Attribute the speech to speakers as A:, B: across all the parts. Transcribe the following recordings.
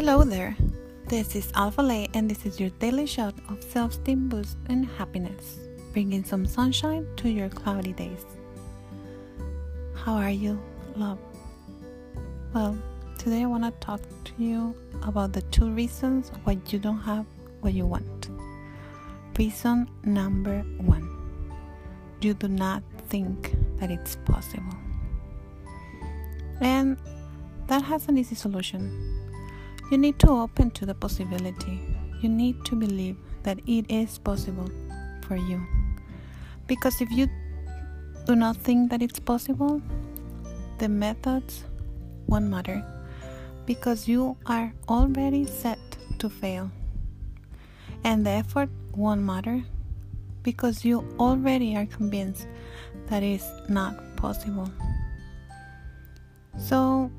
A: Hello there. This is Alpha Lay, and this is your daily shot of self esteem boost and happiness, bringing some sunshine to your cloudy days. How are you, love? Well, today I want to talk to you about the two reasons why you don't have what you want. Reason number one you do not think that it's possible. And that has an easy solution you need to open to the possibility. You need to believe that it is possible for you. Because if you do not think that it's possible, the methods won't matter because you are already set to fail. And the effort won't matter because you already are convinced that it's not possible. So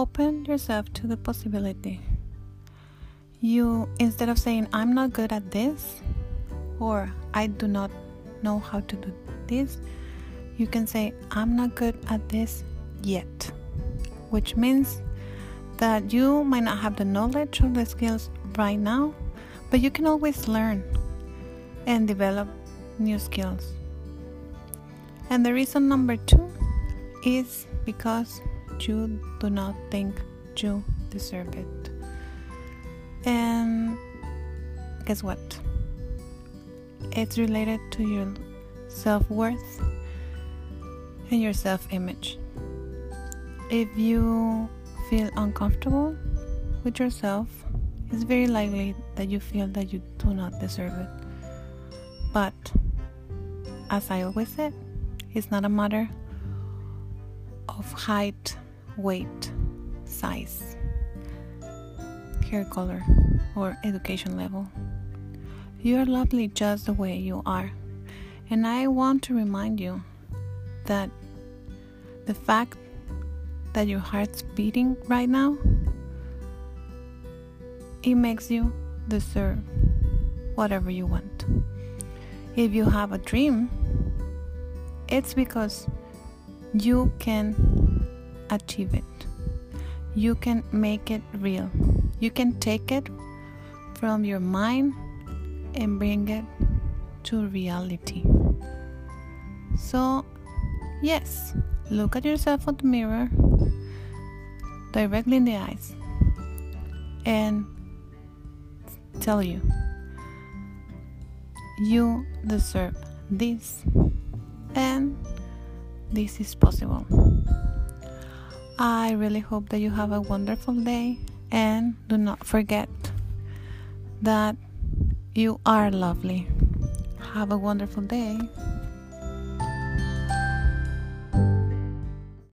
A: open yourself to the possibility. You, instead of saying, I'm not good at this, or I do not know how to do this, you can say, I'm not good at this yet, which means that you might not have the knowledge or the skills right now, but you can always learn and develop new skills. And the reason number two is because you do not think you deserve it. And guess what? It's related to your self worth and your self image. If you feel uncomfortable with yourself, it's very likely that you feel that you do not deserve it. But as I always said, it's not a matter of height weight, size, hair color, or education level. You are lovely just the way you are. And I want to remind you that the fact that your heart's beating right now it makes you deserve whatever you want. If you have a dream, it's because you can achieve it. You can make it real. You can take it from your mind and bring it to reality. So, yes, look at yourself in the mirror directly in the eyes and tell you you deserve this and this is possible. I really hope that you have a wonderful day and do not forget that you are lovely. Have a wonderful day.